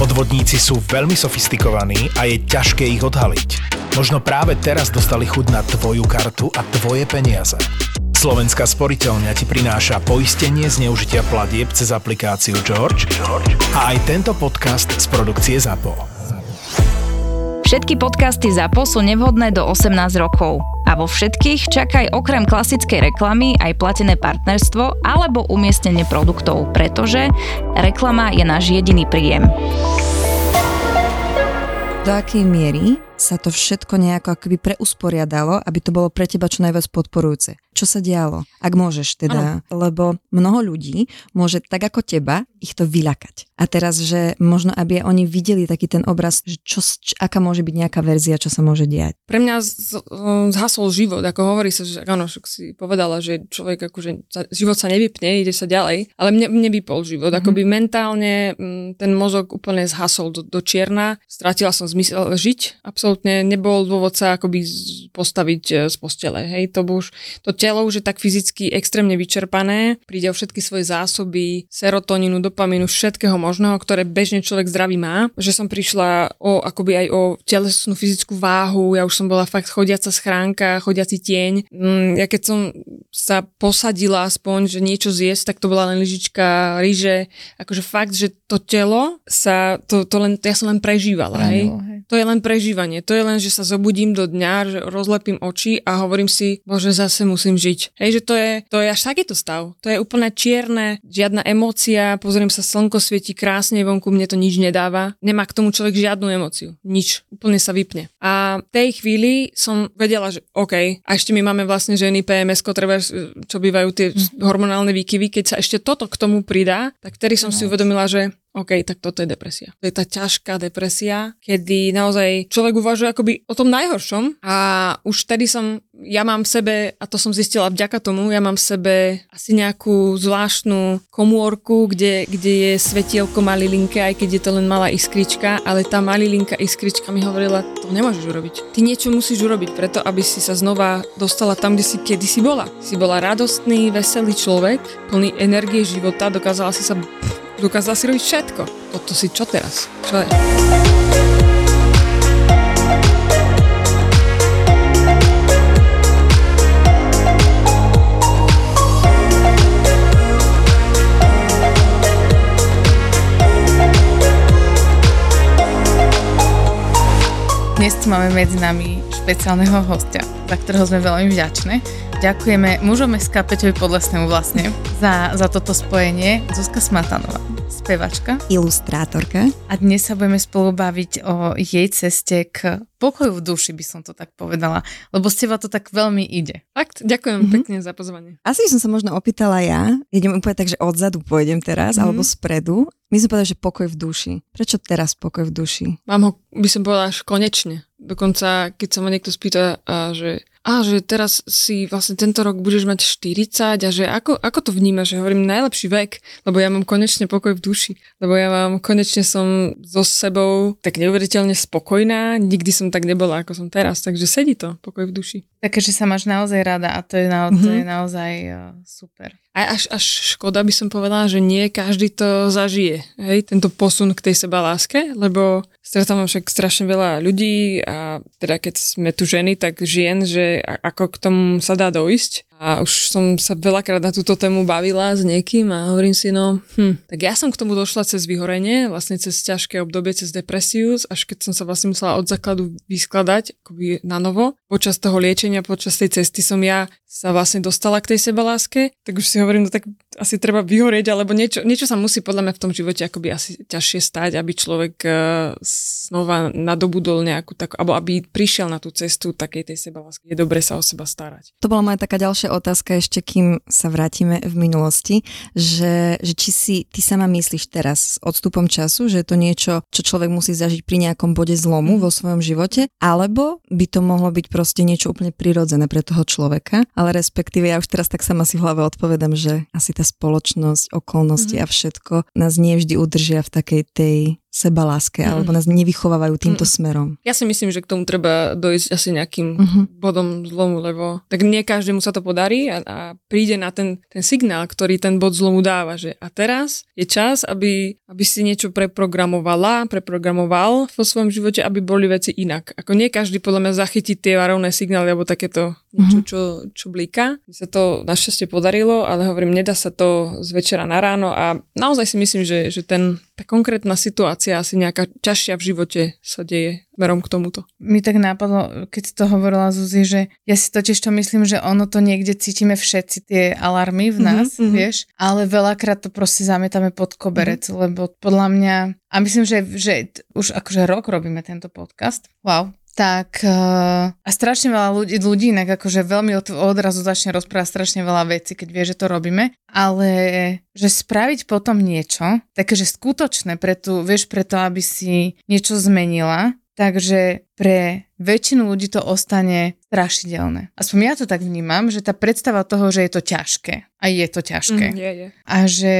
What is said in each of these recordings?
Podvodníci sú veľmi sofistikovaní a je ťažké ich odhaliť. Možno práve teraz dostali chud na tvoju kartu a tvoje peniaze. Slovenská sporiteľňa ti prináša poistenie zneužitia platieb cez aplikáciu George, George a aj tento podcast z produkcie ZAPO. Všetky podcasty ZAPO sú nevhodné do 18 rokov. A vo všetkých čakaj okrem klasickej reklamy aj platené partnerstvo alebo umiestnenie produktov, pretože reklama je náš jediný príjem. Do akej miery sa to všetko nejako akoby preusporiadalo, aby to bolo pre teba čo najviac podporujúce. Čo sa dialo? Ak môžeš teda, ano. lebo mnoho ľudí môže tak ako teba ich to vyľakať. A teraz, že možno, aby oni videli taký ten obraz, že čo, č, aká môže byť nejaká verzia, čo sa môže diať. Pre mňa z, zhasol život, ako hovorí sa, že áno, však si povedala, že človek akože život sa nevypne, ide sa ďalej, ale mne, mne vypol život. Mm-hmm. Akoby mentálne m, ten mozog úplne zhasol do, do čierna, strátila som zmysel žiť, absolútne absolútne nebol dôvod sa akoby postaviť e, z postele. Hej, to už, to telo už je tak fyzicky extrémne vyčerpané, príde o všetky svoje zásoby, serotoninu, dopaminu, všetkého možného, ktoré bežne človek zdravý má, že som prišla o, akoby aj o telesnú fyzickú váhu, ja už som bola fakt chodiaca schránka, chodiaci tieň. Mm, ja keď som sa posadila aspoň, že niečo zjesť, tak to bola len lyžička ryže, akože fakt, že to telo sa, to, to len, ja som len prežívala, hej. hej. To je len prežívanie to je len, že sa zobudím do dňa, že rozlepím oči a hovorím si, bože, zase musím žiť. Hej, že to je, to je až takýto stav. To je úplne čierne, žiadna emócia, pozriem sa, slnko svieti krásne vonku, mne to nič nedáva. Nemá k tomu človek žiadnu emóciu. Nič. Úplne sa vypne. A v tej chvíli som vedela, že OK, a ešte my máme vlastne ženy PMS, treba, čo bývajú tie mm. hormonálne výkyvy, keď sa ešte toto k tomu pridá, tak vtedy som si uvedomila, že OK, tak toto je depresia. To je tá ťažká depresia, kedy naozaj človek uvažuje akoby o tom najhoršom a už vtedy som, ja mám v sebe, a to som zistila vďaka tomu, ja mám v sebe asi nejakú zvláštnu komórku, kde, kde je svetielko malilinké, aj keď je to len malá iskrička, ale tá malilinká iskrička mi hovorila, to nemôžeš urobiť. Ty niečo musíš urobiť preto, aby si sa znova dostala tam, kde si kedy si bola. Si bola radostný, veselý človek, plný energie života, dokázala si sa Dokázala si robiť všetko. Toto si čo teraz? Čo je? Tu máme medzi nami špeciálneho hostia, za ktorého sme veľmi vďačné. Ďakujeme mužom SK Peťovi Podlesnému vlastne za, za toto spojenie. Zuzka Smatanová, spevačka. Ilustrátorka. A dnes sa budeme spolu baviť o jej ceste k pokoju v duši, by som to tak povedala. Lebo z teba to tak veľmi ide. Fakt, ďakujem mm-hmm. pekne za pozvanie. Asi som sa možno opýtala ja, idem úplne tak, že odzadu pôjdem teraz, mm-hmm. alebo spredu. My sme povedali, že pokoj v duši. Prečo teraz pokoj v duši? Mám ho, by som povedala, až konečne. Dokonca, keď sa ma niekto spýta, že a že teraz si vlastne tento rok budeš mať 40 a že ako, ako to vnímaš, že hovorím najlepší vek, lebo ja mám konečne pokoj v duši, lebo ja mám konečne som so sebou tak neuveriteľne spokojná, nikdy som tak nebola, ako som teraz, takže sedí to, pokoj v duši. Takže že sa máš naozaj rada a to je, na, to je mhm. naozaj uh, super. A až, až škoda by som povedala, že nie každý to zažije, hej, tento posun k tej seba láske, lebo stretávam však strašne veľa ľudí a teda keď sme tu ženy, tak žien, že ako k tomu sa dá dojsť a už som sa veľakrát na túto tému bavila s niekým a hovorím si, no, hm, tak ja som k tomu došla cez vyhorenie, vlastne cez ťažké obdobie, cez depresiu, až keď som sa vlastne musela od základu vyskladať akoby na novo. Počas toho liečenia, počas tej cesty som ja sa vlastne dostala k tej sebaláske, tak už si hovorím, no tak asi treba vyhorieť, alebo niečo, niečo sa musí podľa mňa v tom živote akoby asi ťažšie stať, aby človek uh, znova nadobudol nejakú tak, alebo aby prišiel na tú cestu takej tej sebalásky. Je dobre sa o seba starať. To bola moja taká ďalšia otázka ešte, kým sa vrátime v minulosti, že, že či si ty sama myslíš teraz s odstupom času, že je to niečo, čo človek musí zažiť pri nejakom bode zlomu vo svojom živote, alebo by to mohlo byť proste niečo úplne prirodzené pre toho človeka, ale respektíve ja už teraz tak sama si v hlave odpovedám, že asi tá spoločnosť, okolnosti mm-hmm. a všetko nás nie vždy udržia v takej tej seba láske, mm. alebo nás nevychovávajú týmto mm. smerom. Ja si myslím, že k tomu treba dojsť asi nejakým mm-hmm. bodom zlomu, lebo tak nie každému sa to podarí a, a príde na ten, ten signál, ktorý ten bod zlomu dáva, že a teraz je čas, aby, aby si niečo preprogramovala, preprogramoval vo svojom živote, aby boli veci inak. Ako nie každý podľa mňa zachytí tie varovné signály alebo takéto niečo, mm-hmm. čo, čo blíka. Mi sa to našťastie podarilo, ale hovorím, nedá sa to z večera na ráno a naozaj si myslím, že, že ten, tá konkrétna situácia asi nejaká ťažšia v živote sa deje smerom k tomuto. Mi tak nápadlo, keď to hovorila Zuzi, že ja si totiž to myslím, že ono to niekde cítime všetci tie alarmy v mhm, nás, mm-hmm. vieš, ale veľakrát to proste zamietame pod koberec, mm-hmm. lebo podľa mňa, a myslím, že, že už akože rok robíme tento podcast, wow, tak uh, a strašne veľa ľudí, ľudí inak akože veľmi od, odrazu začne rozprávať strašne veľa vecí, keď vie, že to robíme, ale že spraviť potom niečo, takže skutočné pre tu, vieš, preto, aby si niečo zmenila, Takže pre väčšinu ľudí to ostane strašidelné. Aspoň ja to tak vnímam, že tá predstava toho, že je to ťažké. A je to ťažké. Mm, je, je. A že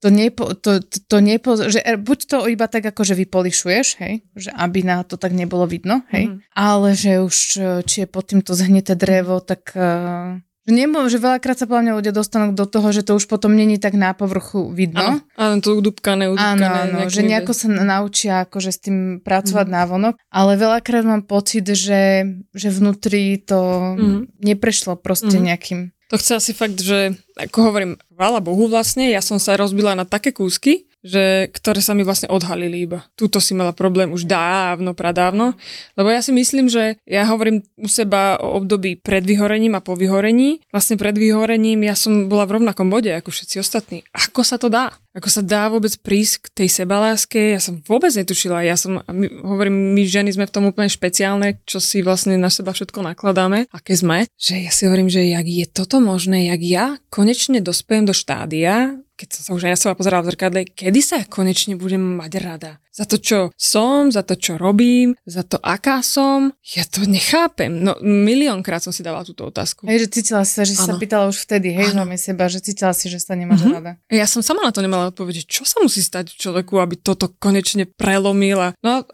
to nepo, to, to, to nepo, že er, buď to iba tak ako, že vypolišuješ, hej, že aby na to tak nebolo vidno, hej, mm. ale že už či je pod týmto zhnité drevo, tak uh, že, nebo, že veľakrát sa podľa mňa ľudia dostanú do toho, že to už potom není tak na povrchu vidno. Áno, áno to udúbkané, udúbkané. Áno, áno, že nejako sa naučia akože s tým pracovať mm. návonok, ale veľakrát mám pocit, že, že vnútri to mm. neprešlo proste mm. nejakým to chce asi fakt, že ako hovorím, chvála Bohu vlastne, ja som sa rozbila na také kúsky, že, ktoré sa mi vlastne odhalili iba. Tuto si mala problém už dávno, pradávno, lebo ja si myslím, že ja hovorím u seba o období pred vyhorením a po vyhorení. Vlastne pred vyhorením ja som bola v rovnakom bode ako všetci ostatní. Ako sa to dá? Ako sa dá vôbec prísť k tej sebaláske? Ja som vôbec netušila. Ja som, my, hovorím, my ženy sme v tom úplne špeciálne, čo si vlastne na seba všetko nakladáme, aké sme, že ja si hovorím, že jak je toto možné, jak ja konečne dospejem do štádia, keď som sa už aj na seba pozerala v zrkadle, kedy sa konečne budem mať rada. Za to, čo som, za to, čo robím, za to, aká som. Ja to nechápem. No, miliónkrát som si dávala túto otázku. Hej, že cítila si sa, že si sa pýtala už vtedy, hej, máme seba, že cítila si, že sa nemáš uh-huh. rada. Ja som sama na to nemala odpovedť, čo sa musí stať človeku, aby toto konečne prelomila. No,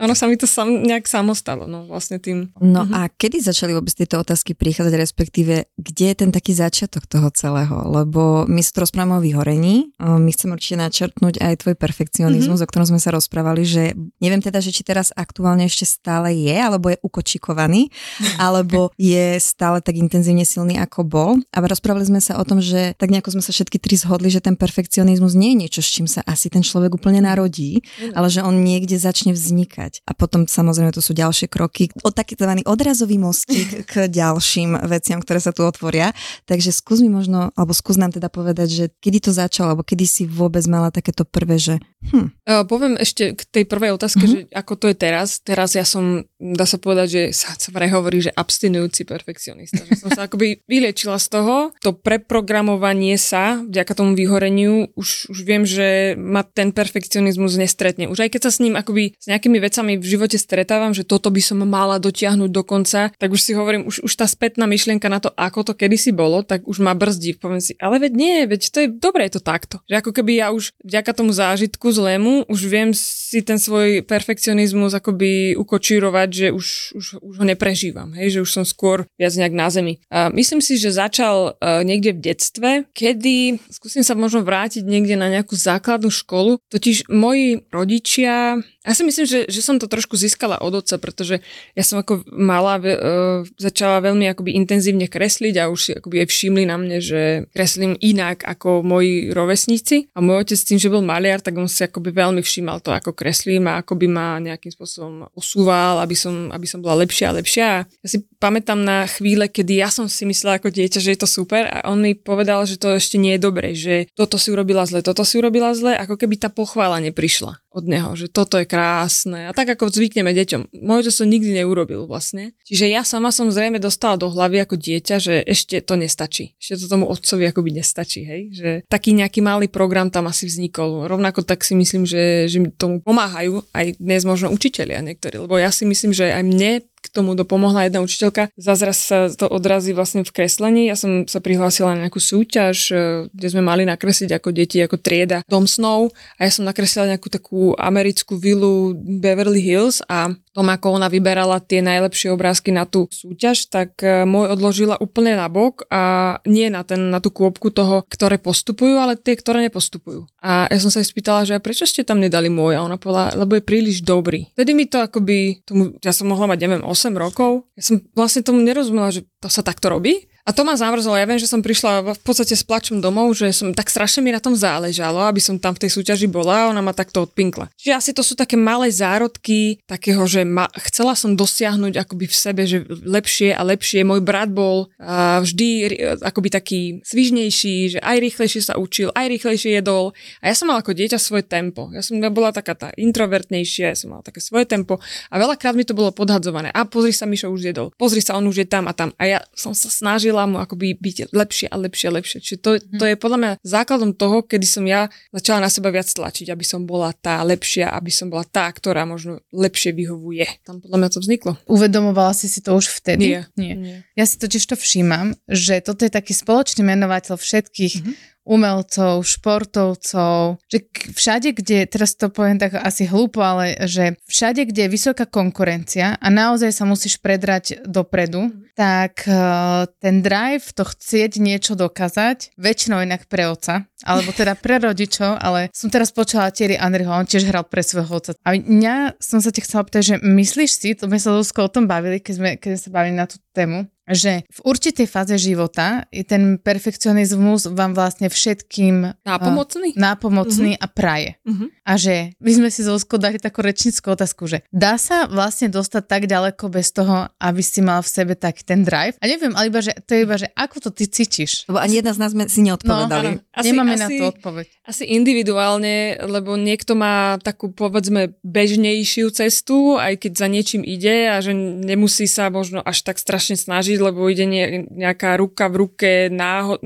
ono sa mi to sam, nejak samo stalo, no vlastne tým. No uh-huh. a kedy začali vôbec tieto otázky prichádzať, respektíve, kde je ten taký začiatok toho celého? Lebo my sa to rozprávame o vyhorení, my chceme určite načrtnúť aj tvoj perfekcionizmus, uh-huh. o ktorom sme sa rozprávali, že neviem teda, že či teraz aktuálne ešte stále je, alebo je ukočikovaný, alebo je stále tak intenzívne silný, ako bol. A rozprávali sme sa o tom, že tak nejako sme sa všetky tri zhodli, že ten perfekcionizmus nie je niečo, s čím sa asi ten človek úplne narodí, ale že on niekde začne vznikať. A potom samozrejme tu sú ďalšie kroky, od taký odrazový mostík k ďalším veciam, ktoré sa tu otvoria. Takže skús mi možno, alebo skús nám teda povedať, že kedy to začalo, alebo kedy si vôbec mala takéto prvé, že hm. Uh, poviem ešte k tej prvej otázke, mm-hmm. že ako to je teraz. Teraz ja som, dá sa povedať, že sa, sa hovorí, že abstinujúci perfekcionista. Že som sa akoby vyliečila z toho. To preprogramovanie sa vďaka tomu vyhoreniu, už, už viem, že ma ten perfekcionizmus nestretne. Už aj keď sa s ním akoby s nejakými vecami v živote stretávam, že toto by som mala dotiahnuť do konca, tak už si hovorím, už, už tá spätná myšlienka na to, ako to kedysi bolo, tak už ma brzdí. Poviem si, ale veď nie, veď to je dobre, je to takto. Že ako keby ja už vďaka tomu zážitku zlému už viem si ten svoj perfekcionizmus akoby ukočírovať, že už, už, už ho neprežívam, hej, že už som skôr viac nejak na zemi. A myslím si, že začal uh, niekde v detstve, kedy, skúsim sa možno vrátiť niekde na nejakú základnú školu, totiž moji rodičia ja si myslím, že, že som to trošku získala od otca, pretože ja som ako malá uh, začala veľmi akoby intenzívne kresliť a už akoby aj všimli na mne, že kreslím inak ako moji rovesníci. A môj otec tým, že bol maliar, tak on si akoby veľmi všímal to, ako kreslím a ako by ma nejakým spôsobom osúval, aby som, aby som bola lepšia a lepšia. A ja si pamätám na chvíle, kedy ja som si myslela ako dieťa, že je to super a on mi povedal, že to ešte nie je dobre, že toto si urobila zle, toto si urobila zle, ako keby tá pochvála neprišla od neho, že toto je krásne. A tak ako zvykneme deťom. Môj to som nikdy neurobil vlastne. Čiže ja sama som zrejme dostala do hlavy ako dieťa, že ešte to nestačí. Ešte to tomu otcovi akoby nestačí, hej. Že taký nejaký malý program tam asi vznikol. Rovnako tak si myslím, že, že mi tomu pomáhajú aj dnes možno učitelia niektorí. Lebo ja si myslím, že aj mne k tomu dopomohla jedna učiteľka. Zazraz sa to odrazí vlastne v kreslení. Ja som sa prihlásila na nejakú súťaž, e, kde sme mali nakresliť ako deti, ako trieda Dom snov a ja som nakreslila nejakú takú americkú vilu Beverly Hills a tom, ako ona vyberala tie najlepšie obrázky na tú súťaž, tak e, môj odložila úplne na bok a nie na, ten, na tú kôpku toho, ktoré postupujú, ale tie, ktoré nepostupujú. A ja som sa jej spýtala, že prečo ste tam nedali môj? A ona povedala, lebo je príliš dobrý. Vtedy mi to akoby, tomu, ja som mohla mať, neviem, 8 rokov. Ja som vlastne tomu nerozumela, že to sa takto robí. A to ma zamrzlo. Ja viem, že som prišla v podstate s plačom domov, že som tak strašne mi na tom záležalo, aby som tam v tej súťaži bola a ona ma takto odpinkla. Čiže asi to sú také malé zárodky takého, že ma, chcela som dosiahnuť akoby v sebe, že lepšie a lepšie. Môj brat bol a vždy akoby taký svižnejší, že aj rýchlejšie sa učil, aj rýchlejšie jedol. A ja som mala ako dieťa svoje tempo. Ja som bola taká tá introvertnejšia, ja som mala také svoje tempo a veľakrát mi to bolo podhadzované. A pozri sa, Mišo už jedol. Pozri sa, on už je tam a tam. A ja som sa snažila chcela mu akoby byť lepšie a lepšie a lepšie. Čiže to, to je podľa mňa základom toho, kedy som ja začala na seba viac tlačiť, aby som bola tá lepšia, aby som bola tá, ktorá možno lepšie vyhovuje. Tam podľa mňa to vzniklo. Uvedomovala si si to už vtedy? Nie. Nie. Nie. Ja si totiž to všímam, že toto je taký spoločný menovateľ všetkých mm-hmm umelcov, športovcov, že všade, kde, teraz to poviem tak asi hlúpo, ale že všade, kde je vysoká konkurencia a naozaj sa musíš predrať dopredu, mm. tak uh, ten drive, to chcieť niečo dokázať, väčšinou inak pre oca, alebo teda pre rodičov, ale som teraz počula Thierry Henryho, on tiež hral pre svojho otca. A mňa som sa ti chcela pýtať, že myslíš si, to sme sa o tom bavili, keď sme, keď sme sa bavili na tú tému, že v určitej fáze života je ten perfekcionizmus vám vlastne všetkým nápomocný, uh, nápomocný uh-huh. a praje. Uh-huh. A že my sme si Zuzko dali takú rečnickú otázku, že dá sa vlastne dostať tak ďaleko bez toho, aby si mal v sebe taký ten drive? A neviem, ale iba, že to je iba, že ako to ty cítiš? Lebo ani jedna z nás sme si neodpovedali. No, asi, Nemáme asi, na to odpoveď. Asi individuálne, lebo niekto má takú povedzme bežnejšiu cestu, aj keď za niečím ide a že nemusí sa možno až tak strašne snažiť, lebo ide nie, nejaká ruka v ruke, náhod,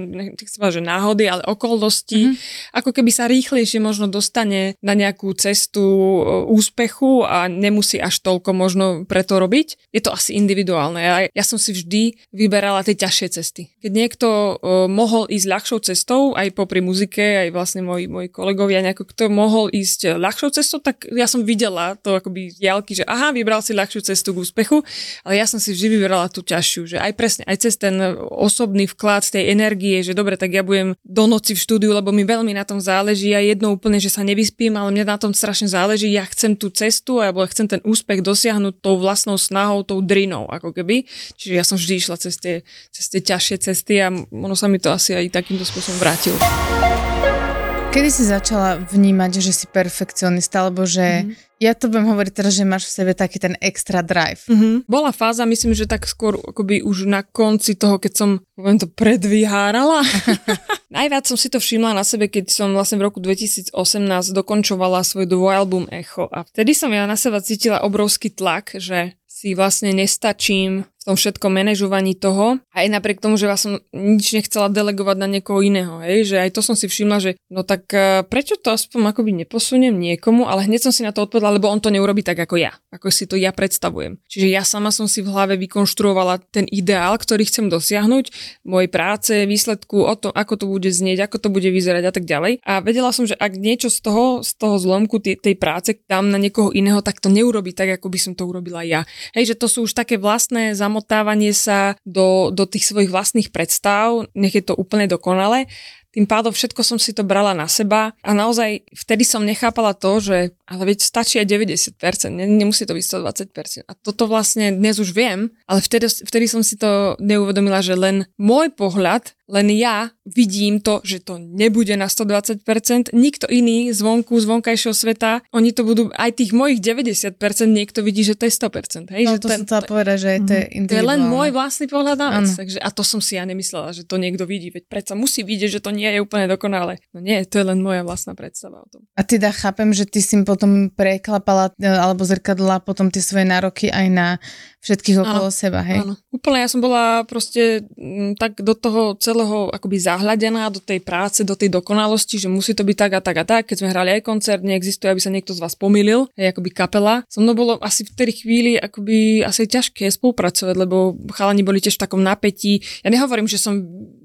že náhody, ale okolnosti, mm-hmm. ako keby sa rýchlejšie možno dostane na nejakú cestu e, úspechu a nemusí až toľko možno preto robiť. Je to asi individuálne. Ja, ja som si vždy vyberala tie ťažšie cesty. Keď niekto uh, mohol ísť ľahšou cestou, aj popri muzike, aj vlastne moji, moji kolegovia, nejako kto mohol ísť ľahšou cestou, tak ja som videla to akoby diálky, že aha, vybral si ľahšiu cestu k úspechu, ale ja som si vždy vyberala tú ťažšiu, že aj presne, aj cez ten osobný vklad tej energie, že dobre, tak ja budem do noci v štúdiu, lebo mi veľmi na tom záleží a jedno úplne, že sa nevyspím, ale mne na tom strašne záleží, ja chcem tú cestu alebo chcem ten úspech dosiahnuť tou vlastnou snahou, tou drinou, ako keby. Čiže ja som vždy išla cez tie, cez tie ťažšie cesty a ono sa mi to asi aj takýmto spôsobom vrátilo. Kedy si začala vnímať, že si perfekcionista, alebo že mm-hmm. ja to budem hovoriť teraz, že máš v sebe taký ten extra drive. Mm-hmm. Bola fáza, myslím, že tak skôr akoby už na konci toho, keď som, poviem to, predvyhárala. Najviac som si to všimla na sebe, keď som vlastne v roku 2018 dokončovala svoj dvojalbum Echo a vtedy som ja na seba cítila obrovský tlak, že si vlastne nestačím v tom všetkom manažovaní toho. Aj napriek tomu, že ja som nič nechcela delegovať na niekoho iného, hej, že aj to som si všimla, že no tak uh, prečo to aspoň akoby neposuniem niekomu, ale hneď som si na to odpovedala, lebo on to neurobi tak ako ja, ako si to ja predstavujem. Čiže ja sama som si v hlave vykonštruovala ten ideál, ktorý chcem dosiahnuť, mojej práce, výsledku, o tom, ako to bude znieť, ako to bude vyzerať a tak ďalej. A vedela som, že ak niečo z toho, z toho zlomku tej, tej práce dám na niekoho iného, tak to neurobi tak, ako by som to urobila ja. Hej, že to sú už také vlastné zam zamotávanie sa do, do tých svojich vlastných predstav, nech je to úplne dokonale, tým pádom všetko som si to brala na seba a naozaj vtedy som nechápala to, že ale veď stačí aj 90%, nemusí to byť 120%. A toto vlastne dnes už viem, ale vtedy, vtedy som si to neuvedomila, že len môj pohľad len ja vidím to, že to nebude na 120%, nikto iný zvonku, z vonkajšieho sveta, oni to budú, aj tých mojich 90% niekto vidí, že to je 100%. Hej? No že to ten, som povedať, že to je mhm. To je len môj vlastný pohľad na vec. Takže, a to som si ja nemyslela, že to niekto vidí, veď predsa musí vidieť, že to nie je úplne dokonalé. No nie, to je len moja vlastná predstava o tom. A teda chápem, že ty si potom preklapala e, alebo zrkadla potom tie svoje nároky aj na všetkých okolo áno, seba, hej? Áno. Úplne, ja som bola proste m, tak do toho celého akoby zahľadená, do tej práce, do tej dokonalosti, že musí to byť tak a tak a tak. Keď sme hrali aj koncert, neexistuje, aby sa niekto z vás pomýlil, hej, akoby kapela. So mnou bolo asi v tej chvíli akoby asi ťažké spolupracovať, lebo chalani boli tiež v takom napätí. Ja nehovorím, že som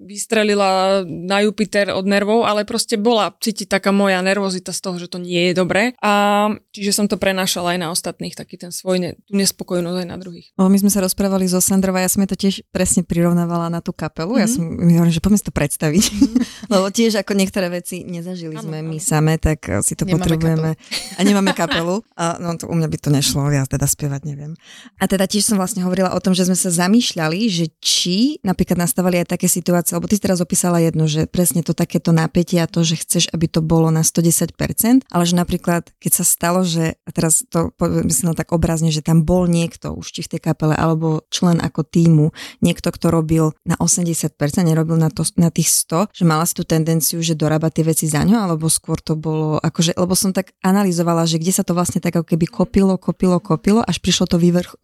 vystrelila na Jupiter od nervov, ale proste bola cítiť taká moja nervozita z toho, že to nie je dobré. A čiže som to prenášala aj na ostatných, taký ten svoj, ne, tú nespokojnosť aj na druhých. O, my sme sa rozprávali so Sandrova, ja som to tiež presne prirovnávala na tú kapelu. Mm-hmm. Ja som mi hovorím, že poďme si to predstaviť. Mm-hmm. Lebo tiež ako niektoré veci nezažili ano, sme ano. my same, tak eh, si to nemáme potrebujeme. Kapelu. A nemáme kapelu. A no to u mňa by to nešlo, ja teda spievať neviem. A teda tiež som vlastne hovorila o tom, že sme sa zamýšľali, že či napríklad nastávali aj také situácie, lebo ty si teraz opísala jedno, že presne to takéto napätie a to, že chceš, aby to bolo na 110%, ale že napríklad, keď sa stalo, že, a teraz to myslím tak obrazne, že tam bol niekto už či v tej kapele, alebo člen ako týmu, niekto, kto robil na 80%, nerobil na, to, na tých 100, že mala si tú tendenciu, že dorába tie veci za ňo, alebo skôr to bolo, akože, lebo som tak analyzovala, že kde sa to vlastne tak ako keby kopilo, kopilo, kopilo, až prišlo to vyvrch,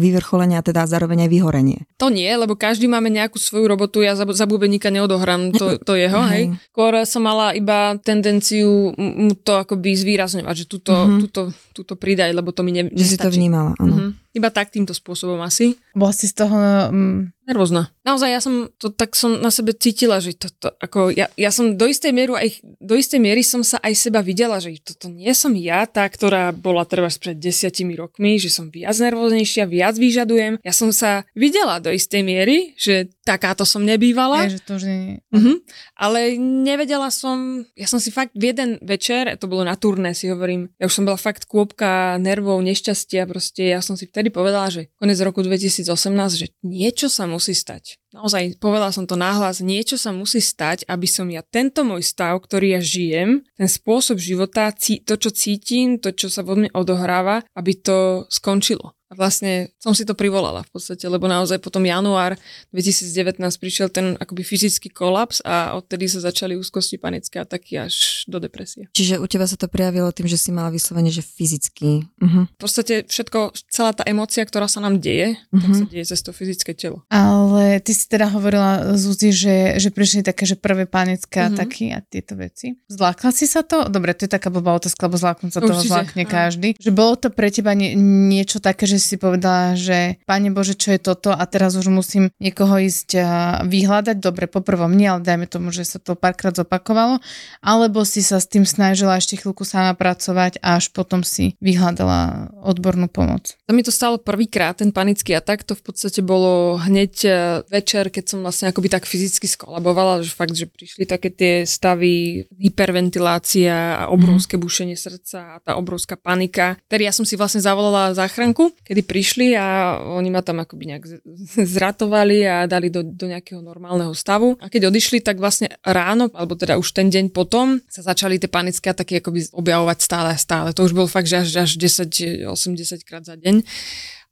vyvrcholenie a teda zároveň aj vyhorenie. To nie, lebo každý máme nejakú svoju robotu, ja za, za bubeníka neodohrám to, to jeho, hej. Skôr som mala iba tendenciu mu to akoby zvýrazňovať, že túto, mm-hmm. túto, túto pridaj, lebo to mi ne, Že si to vnímala, áno. Mm-hmm. Iba tak týmto spôsobom asi. Bola si z toho... Um... Nervózna. Naozaj ja som to tak som na sebe cítila, že toto, ako ja, ja som do istej, mieru aj, do istej miery som sa aj seba videla, že toto nie som ja, tá, ktorá bola treba pred desiatimi rokmi, že som viac nervóznejšia, viac vyžadujem. Ja som sa videla do istej miery, že takáto som nebývala. Je, že to už nie... Uh-huh. Ale nevedela som, ja som si fakt v jeden večer, to bolo na turné, si hovorím, ja už som bola fakt kôpka nervov, nešťastia, proste ja som si vtedy povedala, že konec roku 2018, že niečo sa musí stať. Naozaj, povedala som to náhlas, niečo sa musí stať, aby som ja tento môj stav, ktorý ja žijem, ten spôsob života, to, čo cítim, to, čo sa vo mne odohráva, aby to skončilo. A vlastne som si to privolala v podstate, lebo naozaj potom január 2019 prišiel ten akoby fyzický kolaps a odtedy sa začali úzkosti panické ataky až do depresie. Čiže u teba sa to prejavilo tým, že si mala vyslovene, že fyzicky. Uh-huh. V podstate všetko, celá tá emocia, ktorá sa nám deje, uh-huh. tak sa deje cez to fyzické telo. Ale ty si teda hovorila, Zuzi, že, že prišli také, že prvé panické uh-huh. ataky a tieto veci. Zlákla si sa to? Dobre, to je taká blbá otázka, lebo zláknúť sa toho zlákne každý. Že bolo to pre teba nie, niečo také, že si povedala, že Pane Bože, čo je toto a teraz už musím niekoho ísť vyhľadať. Dobre, poprvom nie, ale dajme tomu, že sa to párkrát zopakovalo. Alebo si sa s tým snažila ešte chvíľku sama pracovať a až potom si vyhľadala odbornú pomoc. To mi to stalo prvýkrát, ten panický atak. To v podstate bolo hneď e, večer, keď som vlastne akoby tak fyzicky skolabovala, že fakt, že prišli také tie stavy, hyperventilácia a obrovské bušenie srdca a tá obrovská panika. Tedy ja som si vlastne zavolala záchranku, kedy prišli a oni ma tam akoby nejak zratovali a dali do, do nejakého normálneho stavu. A keď odišli, tak vlastne ráno, alebo teda už ten deň potom, sa začali tie panické ataky akoby objavovať stále a stále. To už bolo fakt, že až, až 10-80 krát za deň.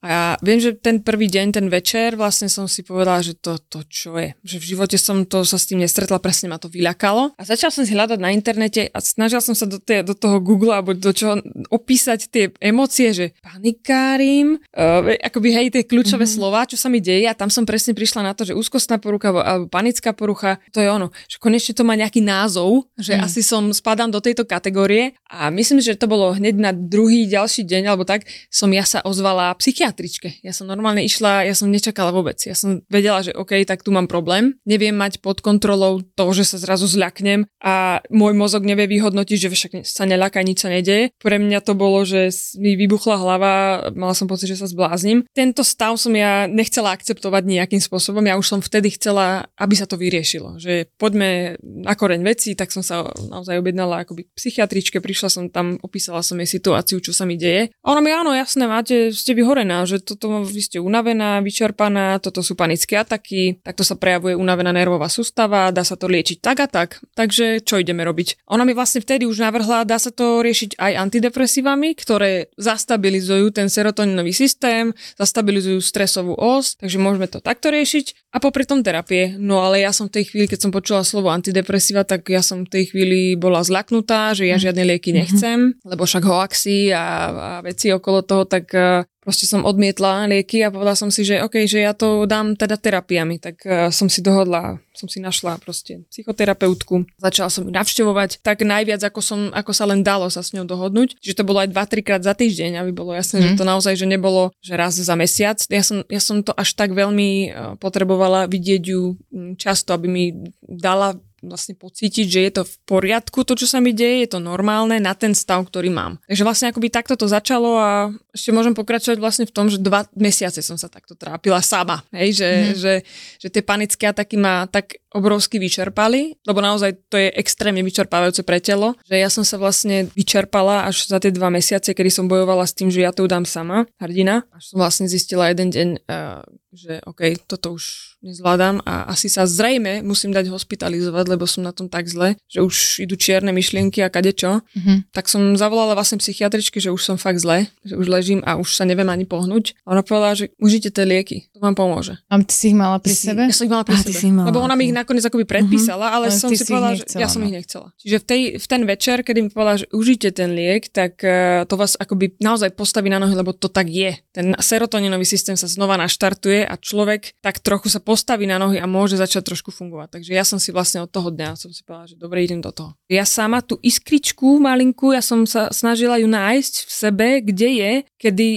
A ja viem, že ten prvý deň, ten večer, vlastne som si povedala, že to, to čo je. Že v živote som to sa s tým nestretla, presne ma to vyľakalo. A začal som si hľadať na internete a snažil som sa do, tie, do toho Google alebo do čoho opísať tie emócie, že panikárim, uh, akoby hej, tie kľúčové mm-hmm. slova, čo sa mi deje a tam som presne prišla na to, že úzkostná porucha alebo panická porucha, to je ono, že konečne to má nejaký názov, že mm. asi som spadám do tejto kategórie a myslím, že to bolo hneď na druhý, ďalší deň alebo tak, som ja sa ozvala psychiatr psychiatričke. Ja som normálne išla, ja som nečakala vôbec. Ja som vedela, že OK, tak tu mám problém. Neviem mať pod kontrolou to, že sa zrazu zľaknem a môj mozog nevie vyhodnotiť, že však sa neľaká, nič sa nedeje. Pre mňa to bolo, že mi vybuchla hlava, mala som pocit, že sa zbláznim. Tento stav som ja nechcela akceptovať nejakým spôsobom. Ja už som vtedy chcela, aby sa to vyriešilo. Že poďme na koreň veci, tak som sa naozaj objednala akoby psychiatričke, prišla som tam, opísala som jej situáciu, čo sa mi deje. A ona mi, áno, jasné, máte, ste vyhorená, že toto vy ste unavená, vyčerpaná, toto sú panické ataky, takto sa prejavuje unavená nervová sústava, dá sa to liečiť tak a tak. Takže čo ideme robiť? Ona mi vlastne vtedy už navrhla, dá sa to riešiť aj antidepresívami, ktoré zastabilizujú ten serotoninový systém, zastabilizujú stresovú os, takže môžeme to takto riešiť a popri tom terapie. No ale ja som v tej chvíli, keď som počula slovo antidepresíva, tak ja som v tej chvíli bola zlaknutá, že ja mhm. žiadne lieky mhm. nechcem, lebo však hoaxy a, a veci okolo toho, tak uh, proste som odmietla lieky a povedala som si, že OK, že ja to dám teda terapiami, tak uh, som si dohodla, som si našla proste psychoterapeutku, začala som ju navštevovať tak najviac, ako, som, ako sa len dalo sa s ňou dohodnúť, že to bolo aj 2-3 krát za týždeň, aby bolo jasné, mm. že mhm. to naozaj, že nebolo, že raz za mesiac. Ja som, ja som to až tak veľmi uh, potrebovala vidieť ju často, aby mi dala vlastne pocítiť, že je to v poriadku, to, čo sa mi deje, je to normálne na ten stav, ktorý mám. Takže vlastne akoby takto to začalo a ešte môžem pokračovať vlastne v tom, že dva mesiace som sa takto trápila sama. Hej, že, mm. že, že tie panické ataky ma tak obrovsky vyčerpali, lebo naozaj to je extrémne vyčerpávajúce pre telo, že ja som sa vlastne vyčerpala až za tie dva mesiace, kedy som bojovala s tým, že ja to dám sama, hrdina. Až som vlastne zistila jeden deň, uh, že OK, toto už nezvládam a asi sa zrejme musím dať hospitalizovať, lebo som na tom tak zle, že už idú čierne myšlienky a kadečo. Mm-hmm. Tak som zavolala vlastne psychiatričky, že už som fakt zle, že už ležím a už sa neviem ani pohnúť. A ona povedala, že užite tie lieky, to vám pomôže. A ty si ich mala pri si, sebe? Ja som ich mala pri a, sebe. Mala, lebo ona mi ich nakoniec akoby predpísala, mm-hmm. ale, som si povedala, že ja som no. ich nechcela. Čiže v, tej, v ten večer, kedy mi povedala, že užite ten liek, tak uh, to vás akoby naozaj postaví na nohy, lebo to tak je. Ten serotoninový systém sa znova naštartuje a človek tak trochu sa postaví na nohy a môže začať trošku fungovať. Takže ja som si vlastne od toho dňa som si povedala, že dobre, idem do toho. Ja sama tú iskričku malinku, ja som sa snažila ju nájsť v sebe, kde je, kedy,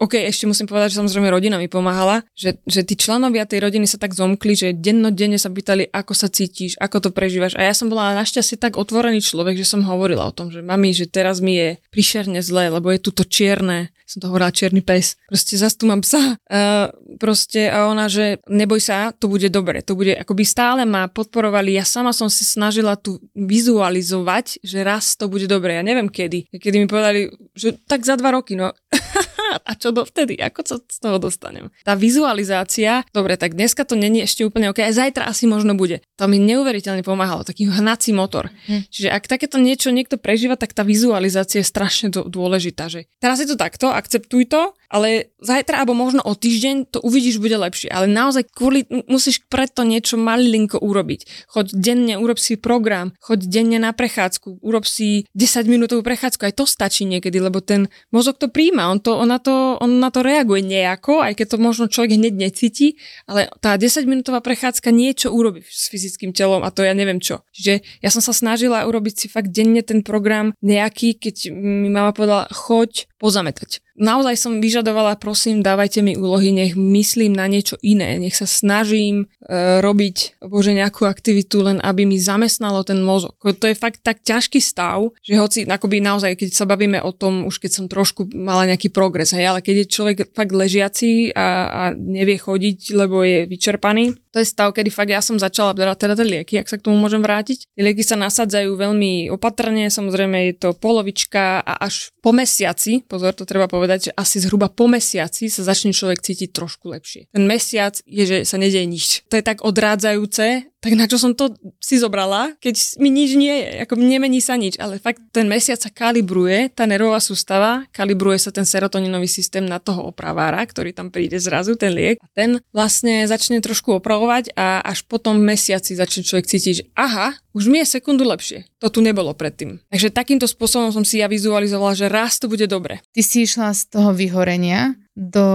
ok, ešte musím povedať, že samozrejme rodina mi pomáhala, že, že tí členovia tej rodiny sa tak zomkli, že dennodenne sa pýtali, ako sa cítiš, ako to prežívaš. A ja som bola našťastie tak otvorený človek, že som hovorila o tom, že mami, že teraz mi je prišerne zle, lebo je tu to čierne, som to hovorila čierny pes, proste zase tu mám psa. Uh, proste a ona, že neboj sa, to bude dobre, to bude, akoby stále ma podporovali, ja sama som si snažila tu vizualizovať, že raz to bude dobre, ja neviem kedy. Kedy mi povedali, že tak za dva roky, no a čo dovtedy, ako sa z toho dostanem. Tá vizualizácia, dobre, tak dneska to není ešte úplne ok, aj zajtra asi možno bude. To mi neuveriteľne pomáhalo, taký hnací motor. Hm. Čiže ak takéto niečo niekto prežíva, tak tá vizualizácia je strašne dôležitá. Že teraz je to takto, akceptuj to, ale zajtra alebo možno o týždeň to uvidíš, bude lepšie. Ale naozaj kvôli, musíš preto niečo malinko urobiť. Choď denne, urob si program, choď denne na prechádzku, urob si 10 minútovú prechádzku, aj to stačí niekedy, lebo ten mozog to príjma, on, to, on, na, to, on na to reaguje nejako, aj keď to možno človek hneď necíti, ale tá 10 minútová prechádzka niečo urobí s fyzickým telom a to ja neviem čo. Čiže ja som sa snažila urobiť si fakt denne ten program nejaký, keď mi mama povedala, choď pozametať naozaj som vyžadovala, prosím, dávajte mi úlohy, nech myslím na niečo iné, nech sa snažím e, robiť bože nejakú aktivitu, len aby mi zamestnalo ten mozog. To je fakt tak ťažký stav, že hoci akoby naozaj, keď sa bavíme o tom, už keď som trošku mala nejaký progres, hej, ale keď je človek fakt ležiaci a, a nevie chodiť, lebo je vyčerpaný, to je stav, kedy fakt ja som začala brať teda tie lieky, ak sa k tomu môžem vrátiť. Tie lieky sa nasadzajú veľmi opatrne, samozrejme je to polovička a až po mesiaci, pozor, to treba povedať, že asi zhruba po mesiaci sa začne človek cítiť trošku lepšie. Ten mesiac je, že sa nedieje nič. To je tak odrádzajúce, tak na čo som to si zobrala, keď mi nič nie je, ako nemení sa nič, ale fakt ten mesiac sa kalibruje, tá nervová sústava, kalibruje sa ten serotoninový systém na toho opravára, ktorý tam príde zrazu, ten liek, a ten vlastne začne trošku opravovať a až potom mesiaci začne človek cítiť, že aha, už mi je sekundu lepšie. To tu nebolo predtým. Takže takýmto spôsobom som si ja vizualizovala, že raz to bude dobre. Ty si išla z toho vyhorenia do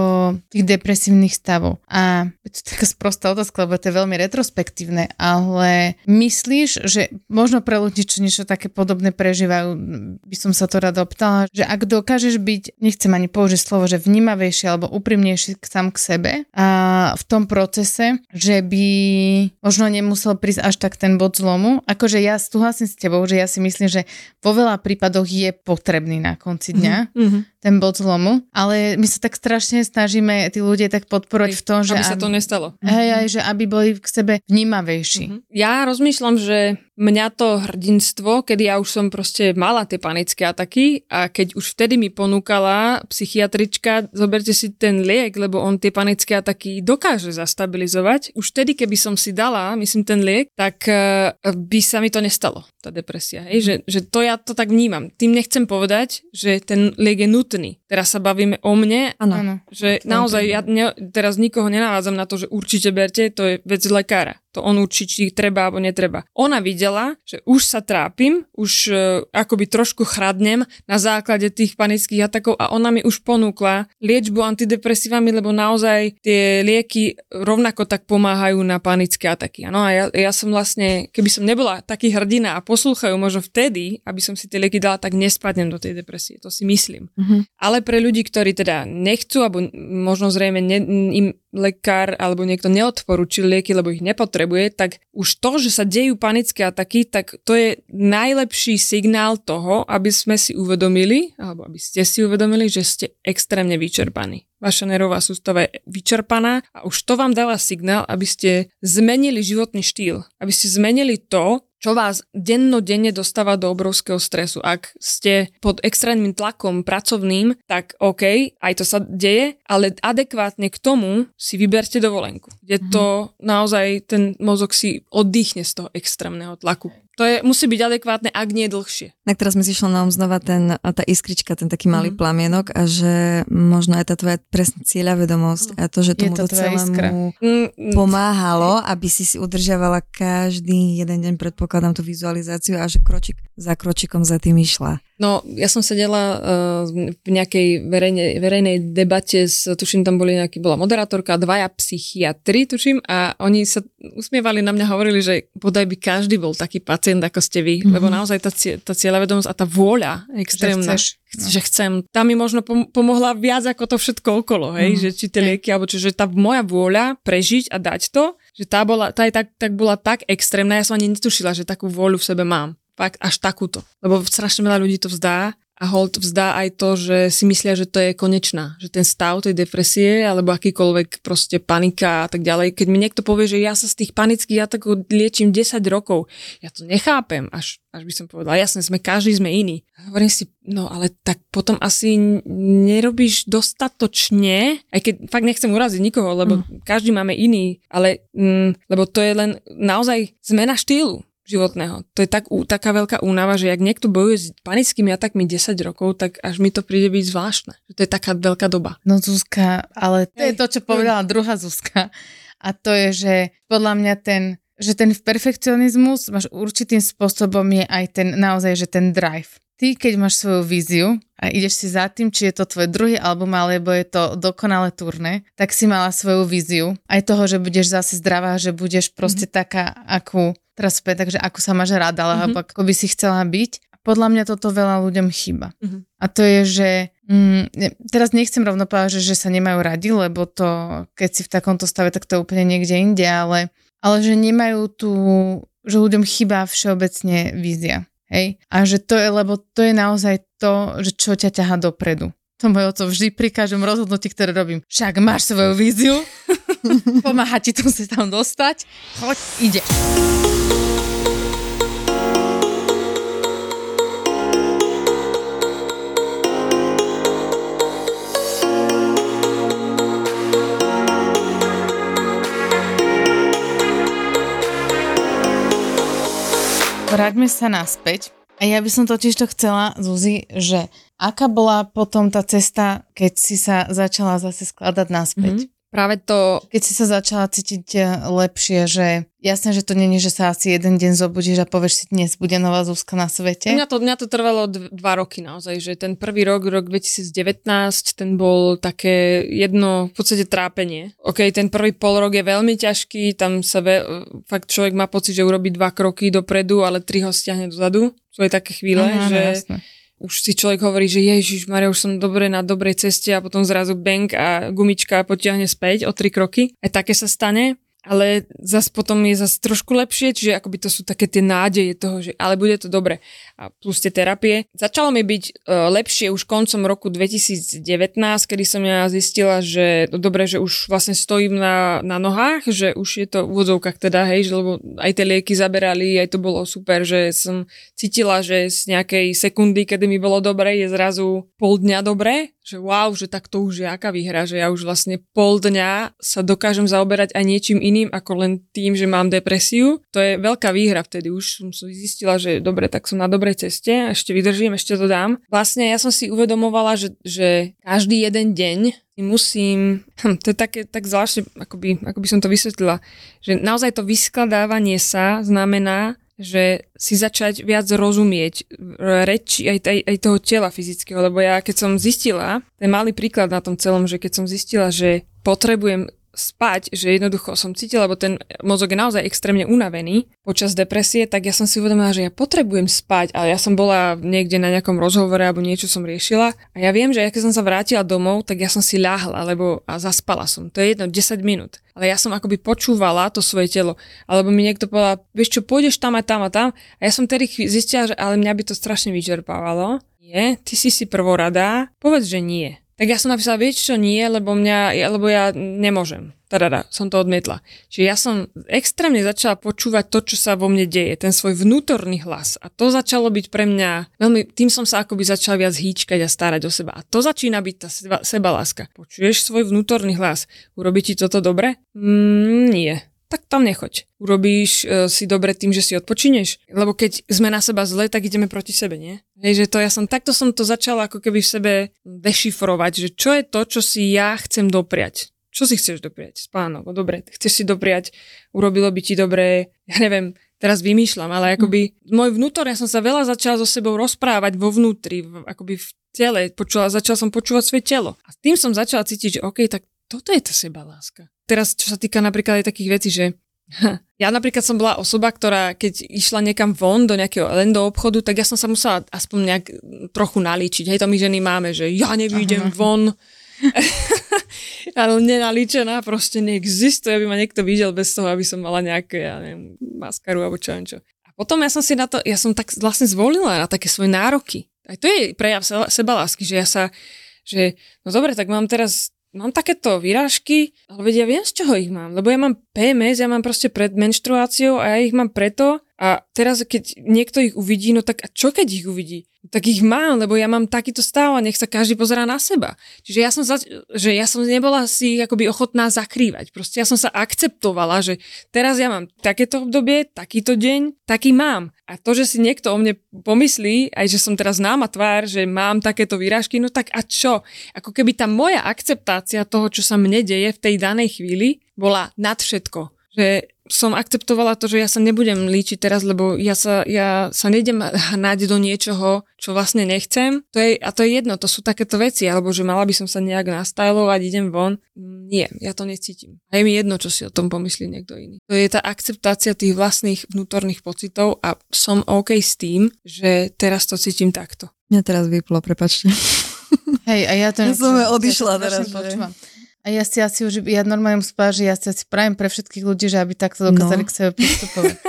tých depresívnych stavov. A je to taká sprostá otázka, lebo to je veľmi retrospektívne, ale myslíš, že možno pre ľudí, čo niečo také podobné prežívajú, by som sa to rada optala, že ak dokážeš byť, nechcem ani použiť slovo, že vnímavejší alebo úprimnejší sám k sebe a v tom procese, že by možno nemusel prísť až tak ten bod zlomu. Akože ja súhlasím s tebou, že ja si myslím, že vo veľa prípadoch je potrebný na konci dňa. Mm-hmm ten bod zlomu, ale my sa tak strašne snažíme tí ľudia tak podporovať v tom, že... Aby sa to nestalo. Hej, aj, že aby boli k sebe vnímavejší. Uh-huh. Ja rozmýšľam, že mňa to hrdinstvo, kedy ja už som proste mala tie panické ataky a keď už vtedy mi ponúkala psychiatrička, zoberte si ten liek, lebo on tie panické ataky dokáže zastabilizovať. Už vtedy, keby som si dala, myslím, ten liek, tak uh, by sa mi to nestalo, tá depresia. Hej? Že, že to ja to tak vnímam. Tým nechcem povedať, že ten liek je nutný. Teraz sa bavíme o mne, ano. že naozaj ja ne, teraz nikoho nenavádzam na to, že určite berte, to je vec lekára. To on určí, či treba alebo netreba. Ona videla, že už sa trápim, už uh, akoby trošku chradnem na základe tých panických atakov a ona mi už ponúkla liečbu antidepresívami, lebo naozaj tie lieky rovnako tak pomáhajú na panické ataky. No a ja, ja som vlastne, keby som nebola taký hrdina a poslúchajú možno vtedy, aby som si tie lieky dala, tak nespadnem do tej depresie. To si myslím. Mm-hmm. Ale pre ľudí, ktorí teda nechcú, alebo možno zrejme ne, im lekár alebo niekto neodporúčil lieky, lebo ich nepotrebuje, tak už to, že sa dejú panické ataky, tak to je najlepší signál toho, aby sme si uvedomili, alebo aby ste si uvedomili, že ste extrémne vyčerpaní. Vaša nervová sústava je vyčerpaná a už to vám dáva signál, aby ste zmenili životný štýl, aby ste zmenili to, čo vás dennodenne dostáva do obrovského stresu. Ak ste pod extrémnym tlakom pracovným, tak OK, aj to sa deje, ale adekvátne k tomu si vyberte dovolenku. Kde to mm-hmm. naozaj ten mozog si oddychne z toho extrémneho tlaku. To je, musí byť adekvátne, ak nie dlhšie. Tak teraz mi zišla nám znova ten, tá iskrička, ten taký malý mm. plamienok a že možno aj tá tvoja presná cieľavedomosť a to, že tomu to celému mm, pomáhalo, aby si si udržiavala každý jeden deň, predpokladám tú vizualizáciu a že kročik za kročikom za tým išla. No, ja som sedela uh, v nejakej verejne, verejnej debate, s, tuším, tam boli nejaký, bola moderátorka, dvaja psychiatri, tuším, a oni sa usmievali na mňa, hovorili, že bodaj by každý bol taký pacient, ako ste vy, mm-hmm. lebo naozaj tá, tá cieľavedomosť a tá vôľa extrémna, že, chceš, no. že chcem, tam mi možno pomohla viac ako to všetko okolo, hej, mm-hmm. že či tie lieky, alebo či, že tá moja vôľa prežiť a dať to, že tá, bola, tá je tak, tak bola tak extrémna, ja som ani netušila, že takú vôľu v sebe mám. Fakt až takúto. Lebo strašne veľa ľudí to vzdá a hold vzdá aj to, že si myslia, že to je konečná. Že ten stav tej depresie alebo akýkoľvek proste panika a tak ďalej. Keď mi niekto povie, že ja sa z tých panických atakov liečím 10 rokov, ja to nechápem. Až, až by som povedala, jasne, sme každý sme iný. Hovorím si, no ale tak potom asi nerobíš dostatočne, aj keď fakt nechcem uraziť nikoho, lebo mm. každý máme iný, ale mm, lebo to je len naozaj zmena štýlu životného. To je tak, taká veľká únava, že ak niekto bojuje s panickými atakmi 10 rokov, tak až mi to príde byť zvláštne. To je taká veľká doba. No Zuzka, ale to je to, čo povedala druhá Zuzka. A to je, že podľa mňa ten že ten perfekcionizmus máš určitým spôsobom je aj ten naozaj, že ten drive. Ty, keď máš svoju víziu a ideš si za tým, či je to tvoj druhý album, alebo je to dokonale turné, tak si mala svoju víziu. Aj toho, že budeš zase zdravá, že budeš proste mm-hmm. taká, akú teraz späť, takže ako sa máš rada, alebo mm-hmm. ako by si chcela byť. Podľa mňa toto veľa ľuďom chýba. Mm-hmm. A to je, že mm, teraz nechcem rovno povedať, že, že sa nemajú radi, lebo to, keď si v takomto stave, tak to je úplne niekde inde, ale, ale že nemajú tu, že ľuďom chýba všeobecne vízia. Hej? A že to je, lebo to je naozaj to, že čo ťa ťaha dopredu. To moje oco vždy pri každom rozhodnutí, ktoré robím. Však máš svoju víziu, pomáha ti to sa tam dostať, choď, ide. Vráťme sa naspäť. A ja by som totiž to chcela, Zuzi, že aká bola potom tá cesta, keď si sa začala zase skladať naspäť? Mm-hmm. Práve to... Keď si sa začala cítiť eh, lepšie, že jasné, že to není, že sa asi jeden deň zobudíš a povieš si, dnes bude nová Zuzka na svete. Mňa to, mňa to trvalo d- dva roky naozaj, že ten prvý rok, rok 2019, ten bol také jedno v podstate trápenie. OK, ten prvý pol rok je veľmi ťažký, tam sa ve, fakt človek má pocit, že urobí dva kroky dopredu, ale tri ho stiahne dozadu. Sú aj také chvíle, Aha, že... Jasné už si človek hovorí, že Ježiš Maria, už som dobre na dobrej ceste a potom zrazu bank a gumička potiahne späť o tri kroky. Aj také sa stane ale zase potom je zase trošku lepšie, čiže akoby to sú také tie nádeje toho, že ale bude to dobre. A plus tie terapie. Začalo mi byť uh, lepšie už koncom roku 2019, kedy som ja zistila, že no dobre, že už vlastne stojím na, na nohách, že už je to v úvodzovkách teda, hej, že lebo aj tie lieky zaberali, aj to bolo super, že som cítila, že z nejakej sekundy, kedy mi bolo dobre, je zrazu pol dňa dobre, že wow, že tak to už je aká výhra, že ja už vlastne pol dňa sa dokážem zaoberať aj niečím iným iným ako len tým, že mám depresiu. To je veľká výhra vtedy. Už som zistila, že dobre, tak som na dobrej ceste, ešte vydržím, ešte to dám. Vlastne ja som si uvedomovala, že, že každý jeden deň musím, hm, to je také tak zvláštne, akoby, ako by som to vysvetlila, že naozaj to vyskladávanie sa znamená, že si začať viac rozumieť reči aj, aj, aj toho tela fyzického, lebo ja keď som zistila, ten malý príklad na tom celom, že keď som zistila, že potrebujem spať, že jednoducho som cítila, lebo ten mozog je naozaj extrémne unavený počas depresie, tak ja som si uvedomila, že ja potrebujem spať, ale ja som bola niekde na nejakom rozhovore alebo niečo som riešila a ja viem, že ja keď som sa vrátila domov, tak ja som si ľahla alebo a zaspala som. To je jedno, 10 minút. Ale ja som akoby počúvala to svoje telo. Alebo mi niekto povedal, vieš čo, pôjdeš tam a tam a tam. A ja som tedy zistila, že ale mňa by to strašne vyčerpávalo. Nie, ty si si prvorada, povedz, že nie. Tak ja som napísala, vieš čo, nie, lebo, mňa, lebo ja nemôžem. Tadada, som to odmietla. Čiže ja som extrémne začala počúvať to, čo sa vo mne deje, ten svoj vnútorný hlas. A to začalo byť pre mňa, veľmi, tým som sa akoby začala viac hýčkať a starať o seba. A to začína byť tá seba, sebaláska. Počuješ svoj vnútorný hlas. Urobí ti toto dobre? Mm, nie tak tam nechoď. Urobíš uh, si dobre tým, že si odpočineš. Lebo keď sme na seba zle, tak ideme proti sebe, nie? Hej, že to ja som, takto som to začala ako keby v sebe dešifrovať, že čo je to, čo si ja chcem dopriať. Čo si chceš dopriať? Spánok, no dobre, chceš si dopriať, urobilo by ti dobre, ja neviem, teraz vymýšľam, ale akoby mm. môj vnútor, ja som sa veľa začala so sebou rozprávať vo vnútri, v, akoby v tele, počula, začala som počúvať svoje telo. A tým som začala cítiť, že OK, tak toto je tá seba láska. Teraz, čo sa týka napríklad aj takých vecí, že ja napríklad som bola osoba, ktorá keď išla niekam von do nejakého len do obchodu, tak ja som sa musela aspoň nejak trochu nalíčiť. Hej, to my ženy máme, že ja nevídem Aha. von. ale nenalíčená proste neexistuje, aby ma niekto videl bez toho, aby som mala nejaké, ja neviem, maskaru alebo čo, čo. A potom ja som si na to, ja som tak vlastne zvolila na také svoje nároky. Aj to je prejav sebalásky, že ja sa, že no dobre, tak mám teraz mám takéto výražky, ale vedia, viem, z čoho ich mám, lebo ja mám PMS, ja mám proste pred menštruáciou a ja ich mám preto a teraz, keď niekto ich uvidí, no tak a čo keď ich uvidí? tak ich mám, lebo ja mám takýto stav a nech sa každý pozerá na seba. Čiže ja som, za, že ja som nebola si akoby ochotná zakrývať. Proste ja som sa akceptovala, že teraz ja mám takéto obdobie, takýto deň, taký mám. A to, že si niekto o mne pomyslí, aj že som teraz náma tvár, že mám takéto výražky, no tak a čo? Ako keby tá moja akceptácia toho, čo sa mne deje v tej danej chvíli, bola nad všetko. Že som akceptovala to, že ja sa nebudem líčiť teraz, lebo ja sa, ja sa nejdem hnať do niečoho, čo vlastne nechcem. To je, a to je jedno, to sú takéto veci, alebo že mala by som sa nejak nastajlovať, idem von. Nie, ja to necítim. A je mi jedno, čo si o tom pomyslí niekto iný. To je tá akceptácia tých vlastných vnútorných pocitov a som OK s tým, že teraz to cítim takto. Mňa teraz vyplo, prepačte. Hej, a ja to... Ja som odišla teraz. Že... A ja si asi už, ja normálne spávam, že ja si asi prajem pre všetkých ľudí, že aby takto dokázali no. k sebe pristupovať.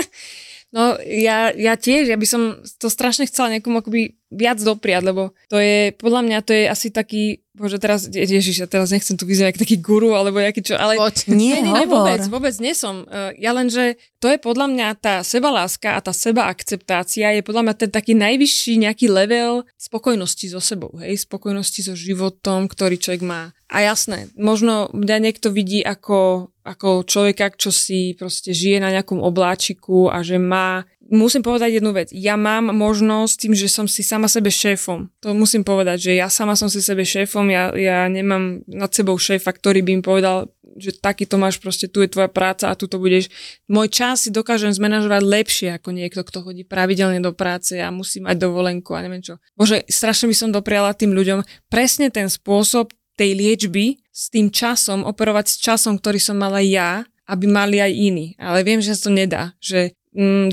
No ja, ja tiež, ja by som to strašne chcela niekomu akoby viac dopriať, lebo to je, podľa mňa to je asi taký, bože teraz, ježiš, ja teraz nechcem tu vyzerať taký guru, alebo jaký čo, ale Poď, nie, nie, nie, vôbec, vôbec nie som. E, ja len, že to je podľa mňa tá sebaláska a tá sebaakceptácia je podľa mňa ten taký najvyšší nejaký level spokojnosti so sebou, hej, spokojnosti so životom, ktorý človek má. A jasné, možno mňa niekto vidí ako ako človeka, čo si proste žije na nejakom obláčiku a že má... Musím povedať jednu vec. Ja mám možnosť tým, že som si sama sebe šéfom. To musím povedať, že ja sama som si sebe šéfom, ja, ja nemám nad sebou šéfa, ktorý by mi povedal, že taký to máš, proste tu je tvoja práca a tu to budeš. Môj čas si dokážem zmenažovať lepšie ako niekto, kto chodí pravidelne do práce a musí mať dovolenku a neviem čo. Bože, strašne by som dopriala tým ľuďom presne ten spôsob tej liečby s tým časom, operovať s časom, ktorý som mala ja, aby mali aj iní. Ale viem, že sa to nedá. Že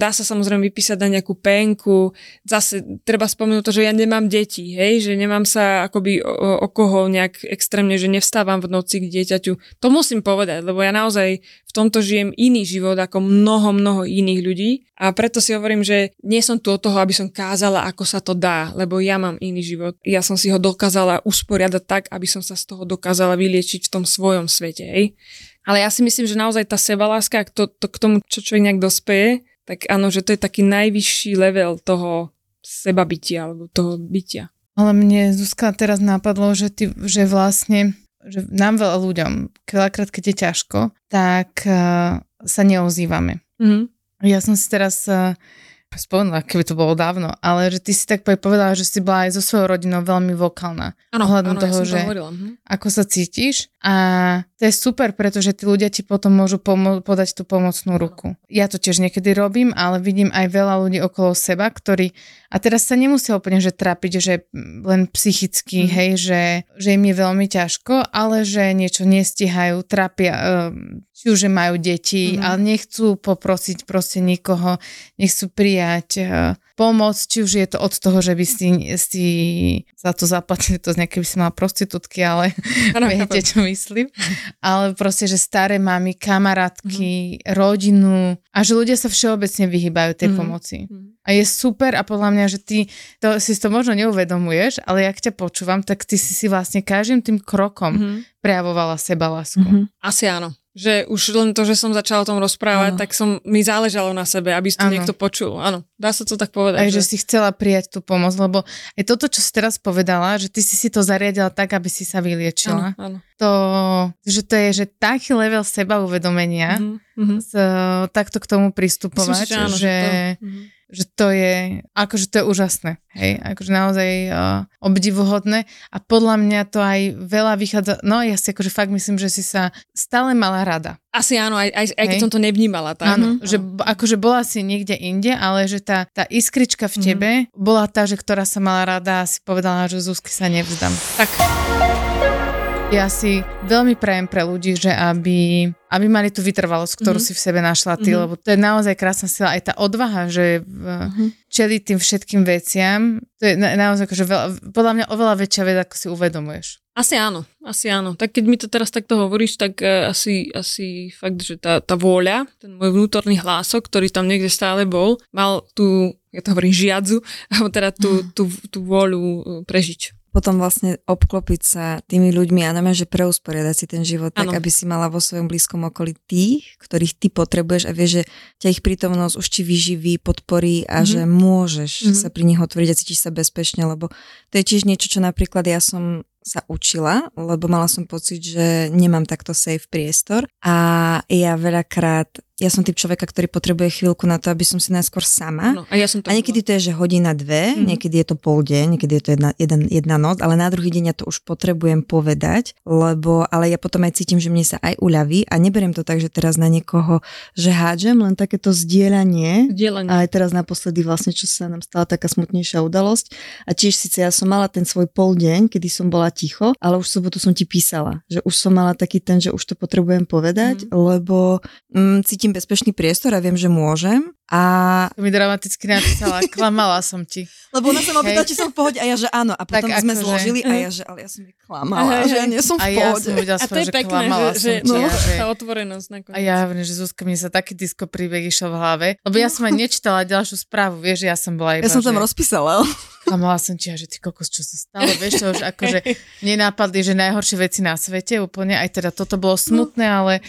dá sa samozrejme vypísať na nejakú penku. Zase treba spomenúť to, že ja nemám deti, hej, že nemám sa akoby o, o koho nejak extrémne, že nevstávam v noci k dieťaťu. To musím povedať, lebo ja naozaj v tomto žijem iný život ako mnoho, mnoho iných ľudí a preto si hovorím, že nie som tu od toho, aby som kázala, ako sa to dá, lebo ja mám iný život. Ja som si ho dokázala usporiadať tak, aby som sa z toho dokázala vyliečiť v tom svojom svete, hej. Ale ja si myslím, že naozaj tá sebaláska to, to, k tomu, čo človek nejak dospeje, tak áno, že to je taký najvyšší level toho sebabytia alebo toho bytia. Ale mne Zuzka teraz napadlo, že, ty, že vlastne že nám veľa ľuďom, veľakrát, keď je ťažko, tak uh, sa neozývame. Mm-hmm. Ja som si teraz uh, spomenula, keby to bolo dávno, ale že ty si tak povedala, že si bola aj so svojou rodinou veľmi vokálna. Áno, ohľadom toho, ja že to. Hm. ako sa cítiš a to je super, pretože tí ľudia ti potom môžu pomo- podať tú pomocnú ruku. Ja to tiež niekedy robím, ale vidím aj veľa ľudí okolo seba, ktorí a teraz sa nemusia úplne že trápiť, že len psychicky, mm. hej, že, že im je veľmi ťažko, ale že niečo nestihajú, trápia, um, či už majú deti, mm. ale nechcú poprosiť proste nikoho, nechcú prijať uh, pomoc, či už je to od toho, že by si, si za to zaplatili, to z nejaké by si mala prostitútky, ale ano, viete, čo myslím. Ale proste, že staré mamy, kamarátky, mm. rodinu a že ľudia sa všeobecne vyhýbajú tej mm. pomoci. Mm. A je super a podľa mňa, že ty to, si to možno neuvedomuješ, ale jak ťa počúvam, tak ty si si vlastne každým tým krokom mm. prejavovala seba lásku. Mm-hmm. Asi áno. Že už len to, že som začala o tom rozprávať, ano. tak som mi záležalo na sebe, aby to niekto počul. Áno, dá sa to tak povedať. Aj, že... že si chcela prijať tú pomoc, lebo aj toto, čo si teraz povedala, že ty si si to zariadila tak, aby si sa vyliečila. Áno. To, že to je, že taký level seba uvedomenia, mm-hmm. s, takto k tomu pristupovať, Myslím, že, áno, že, že to... mm-hmm že to je, akože to je úžasné, hej, akože naozaj uh, obdivuhodné a podľa mňa to aj veľa vychádza, no ja si akože fakt myslím, že si sa stále mala rada. Asi áno, aj, aj, aj keď som to nevnímala. Tak. Áno, mm. že akože bola si niekde inde, ale že tá, tá iskrička v mhm. tebe mm. bola tá, že ktorá sa mala rada a si povedala, že Zuzky sa nevzdám. Tak. Ja si veľmi prajem pre ľudí, že aby, aby mali tú vytrvalosť, ktorú mm-hmm. si v sebe našla ty, mm-hmm. lebo to je naozaj krásna sila, aj tá odvaha, že mm-hmm. čeli tým všetkým veciam, to je na, naozaj akože veľa, podľa mňa oveľa väčšia vec, ako si uvedomuješ. Asi áno, asi áno. Tak keď mi to teraz takto hovoríš, tak uh, asi, asi fakt, že tá, tá vôľa, ten môj vnútorný hlások, ktorý tam niekde stále bol, mal tú, ja to hovorím, žiadzu, alebo teda tú, mm. tú, tú vôľu uh, prežiť potom vlastne obklopiť sa tými ľuďmi a najmä, že preusporiadať si ten život ano. tak, aby si mala vo svojom blízkom okolí tých, ktorých ty potrebuješ a vieš, že ťa ich prítomnosť už ti vyživí, podporí a mm-hmm. že môžeš mm-hmm. sa pri nich otvoriť a cítiš sa bezpečne, lebo to je tiež niečo, čo napríklad ja som sa učila, lebo mala som pocit, že nemám takto safe priestor a ja veľakrát ja som typ človeka, ktorý potrebuje chvíľku na to, aby som si najskôr sama. No, a, ja som to a niekedy to je, že hodina, dve, mm-hmm. niekedy je to pol deň, niekedy je to jedna, jeden, jedna noc, ale na druhý deň ja to už potrebujem povedať, lebo, ale ja potom aj cítim, že mne sa aj uľaví a neberiem to tak, že teraz na niekoho, že hádžem, len takéto zdieľanie. Zdieľanie. A aj teraz naposledy vlastne, čo sa nám stala taká smutnejšia udalosť. A tiež síce ja som mala ten svoj pol deň, kedy som bola ticho, ale už sobotu som ti písala, že už som mala taký ten, že už to potrebujem povedať, mm. lebo mm, cítim cítim bezpečný priestor a viem, že môžem. A... To mi dramaticky napísala, klamala som ti. Lebo ona sa ma pýtala, či som v pohode a ja, že áno. A potom tak sme ako, zložili a ja, že ale ja som mi klamala, že ja nie som v pohode. A, ja som a to je že pekné, že, že, no. že, tá otvorenosť nakoniec. A ja hovorím, že Zuzka, mi sa taký disko príbeh išiel v hlave, lebo ja som aj nečítala ďalšiu správu, vieš, ja som bola iba, Ja som tam že... rozpísala. Klamala som ti, že ty kokos, čo sa stalo, vieš, to už akože nenápadli, že najhoršie veci na svete úplne, aj teda toto bolo smutné, ale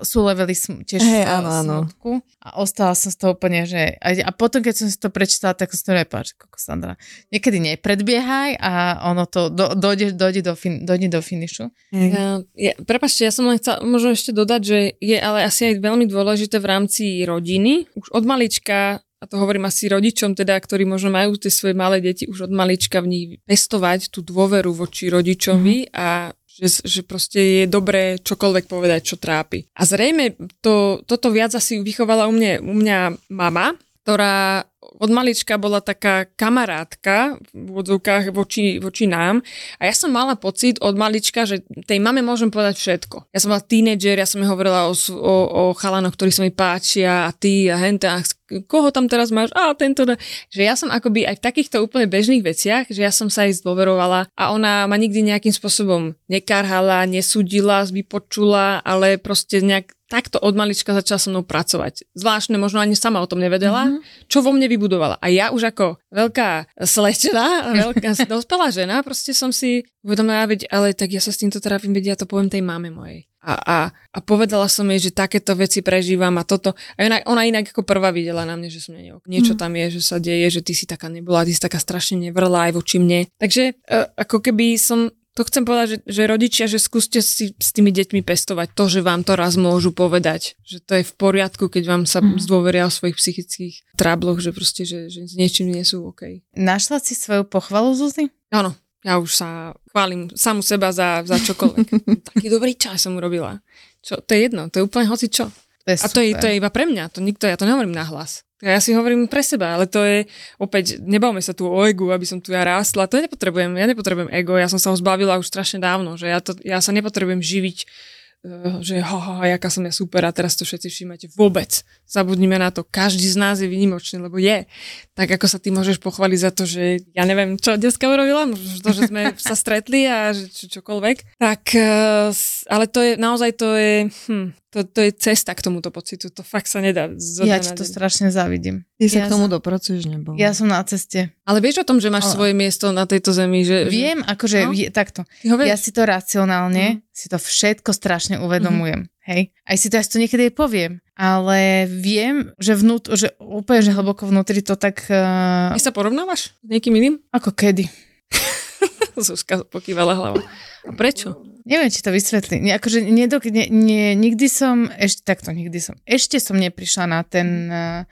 sú levely sm- tiež hey, áno, áno. smutku a ostala som z toho úplne, že a, a potom, keď som si to prečítala, tak som to nepáč, ako Sandra. Niekedy nepredbiehaj a ono to do, dojde, dojde, do fin, dojde do finišu. Ja, ja, prepačte, ja som len chcela možno ešte dodať, že je ale asi aj veľmi dôležité v rámci rodiny. Už od malička a to hovorím asi rodičom, teda, ktorí možno majú tie svoje malé deti už od malička v nich pestovať tú dôveru voči rodičovi mm. a že, že proste je dobré čokoľvek povedať, čo trápi. A zrejme to, toto viac asi vychovala u, mne, u mňa mama, ktorá od malička bola taká kamarátka v úvodzovkách voči, voči nám a ja som mala pocit od malička, že tej mame môžem povedať všetko. Ja som bola tínedžer, ja som hovorila o, o, o chalanoch, ktorí sa mi páčia a ty a henta, a koho tam teraz máš, a tento, že ja som akoby aj v takýchto úplne bežných veciach, že ja som sa jej zdôverovala a ona ma nikdy nejakým spôsobom nekarhala, nesúdila, vypočula, ale proste nejak takto od malička začala so mnou pracovať. Zvláštne, možno ani sama o tom nevedela, mm-hmm. čo vo mne vybudovala. A ja už ako veľká slečna, veľká dospelá žena, proste som si uvedomila, veď, ale tak ja sa s týmto trápim, veď ja to poviem tej mame mojej. A, a, a povedala som jej, že takéto veci prežívam a toto. A ona, ona inak ako prvá videla na mne, že som nie, niečo mm. tam je, že sa deje, že ty si taká nebola, ty si taká strašne nevrlá aj voči mne. Takže uh, ako keby som To chcem povedať, že, že rodičia, že skúste si s tými deťmi pestovať to, že vám to raz môžu povedať. Že to je v poriadku, keď vám sa mm. zdôveria o svojich psychických trábloch, že proste, že, že s niečím nie sú OK. Našla si svoju pochvalu, Zuzi? Áno, ja už sa chválim samu seba za, za čokoľvek. Taký dobrý čas som urobila. Čo, to je jedno, to je úplne hoci čo. To je A to je, to je iba pre mňa, to nikto, ja to nehovorím na hlas. Ja si hovorím pre seba, ale to je, opäť, nebavme sa tu o egu, aby som tu ja rástla, to nepotrebujem, ja nepotrebujem ego, ja som sa ho zbavila už strašne dávno, že ja, to, ja sa nepotrebujem živiť že ha, ha, ha, jaká som ja super a teraz to všetci všímate. Vôbec. Zabudnime na to. Každý z nás je výnimočný, lebo je. Tak ako sa ty môžeš pochváliť za to, že ja neviem, čo dneska urobila, to, že sme sa stretli a že čo, čokoľvek. Tak, eh, ale to je, naozaj to je, hm, to, to je cesta k tomuto pocitu. To fakt sa nedá. Ja ti to deň. strašne závidím. Ty sa Ja k tomu som- dopracuješ, nebo? Ja som na ceste. Ale vieš o tom, že máš Ale- svoje miesto na tejto zemi? Že, Viem, akože No. vie, takto. Že? Ja si to racionálne, si to všetko strašne uvedomujem. Hej? Aj si to, ja si to niekedy poviem. Ale viem, že, vnút, že úplne, že hlboko vnútri to tak... Uh, Ty sa porovnávaš s niekým iným? ako kedy. Zuzka pokývala hlavou. A prečo? Neviem, či to vysvetlí. Nie, akože nedok, ne, nie, nikdy som, ešte takto, nikdy som, ešte som neprišla na ten, eh,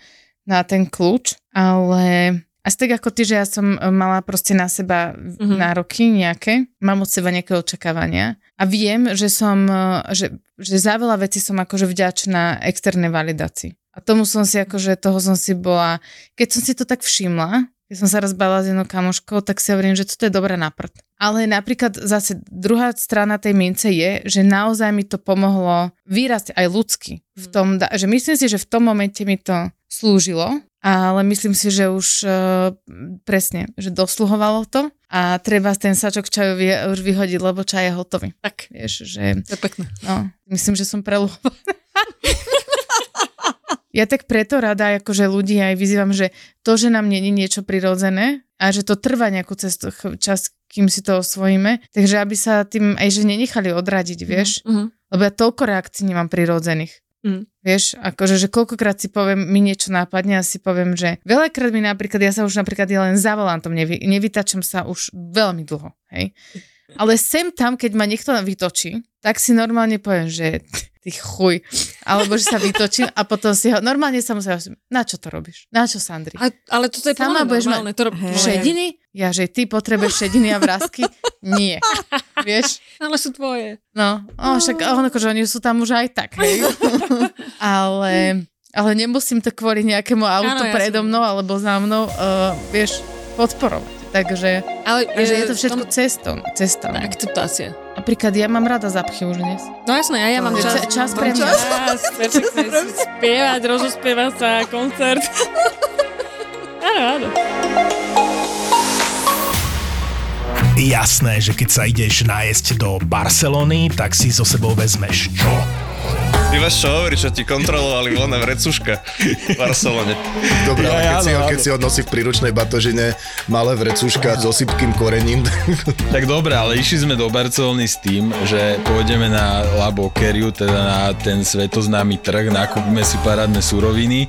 na ten kľúč, ale asi tak ako ty, že ja som eh, mala proste na seba Mhm. nároky nejaké, mám od seba nejaké očakávania a viem, že som, eh, že, že za veľa vecí som akože vďačná externej validácii. A tomu som si akože, toho som si bola, keď som si to tak všimla, keď som sa raz bala s jednou kamoškou, tak si hovorím, že toto je dobré na prd. Ale napríklad zase druhá strana tej mince je, že naozaj mi to pomohlo vyrásť aj ľudsky. V tom, že myslím si, že v tom momente mi to slúžilo, ale myslím si, že už uh, presne, že dosluhovalo to a treba ten sačok čaju už vyhodiť, lebo čaj je hotový. Tak, Vieš, že to je pekné. No, myslím, že som preluhovala. ja tak preto rada, akože ľudí aj vyzývam, že to, že nám není niečo prirodzené a že to trvá nejakú cestu, čas, kým si to osvojíme, takže aby sa tým aj že nenechali odradiť, vieš, Uh-huh. lebo ja toľko reakcií nemám prirodzených. Mm. Vieš, akože, že koľkokrát si poviem, mi niečo nápadne a si poviem, že veľakrát mi napríklad, ja sa už napríklad ja len za volantom nevy, nevytačam sa už veľmi dlho, hej. Ale sem tam, keď ma niekto vytočí, tak si normálne poviem, že ty chuj, alebo že sa vytočím a potom si ho, normálne sa musím, na čo to robíš? Na čo, Sandri? A, ale toto je Sama budeš normálne. To, rob- Šediny? Ja, že ty potrebuješ šediny a vrázky? Nie. Vieš? Ale sú tvoje. No, o, však ono, akože oni sú tam už aj tak, hej. ale, ale nemusím to kvôli nejakému autu Áno, ja predo som- mnou alebo za mnou, uh, vieš, podporovať. Takže, Ale takže je to všetko tom- cestou. cestou. Akceptácia. Napríklad ja mám rada zapchy už dnes. No jasné, ja, ja mám čas. čas mám pre mňa. Čas, perfektne si spievať, rozospievať sa, koncert. áno, áno. Jasné, že keď sa ideš nájsť do Barcelony, tak si so sebou vezmeš čo? Ty máš čo hovoriť, čo ti kontrolovali voľná vrecuška v Barcelone. Dobre, ale keď, Ja, si ho, keď si ho nosí v príručnej batožine malé vrecúška s osypkým korením, Tak dobre, ale išli sme do Barcelony s tým, že pôjdeme na La Boqueriu, teda na ten svetoznámy trh, nakúpime si parádne suroviny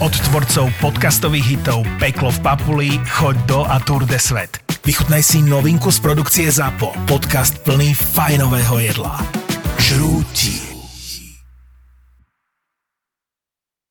Od tvorcov podcastových hitov Peklo v Papuli, Choď do a Tour de Svet. Vychutnaj si novinku z produkcie ZAPO. Podcast plný fajnového jedla. Žrúti.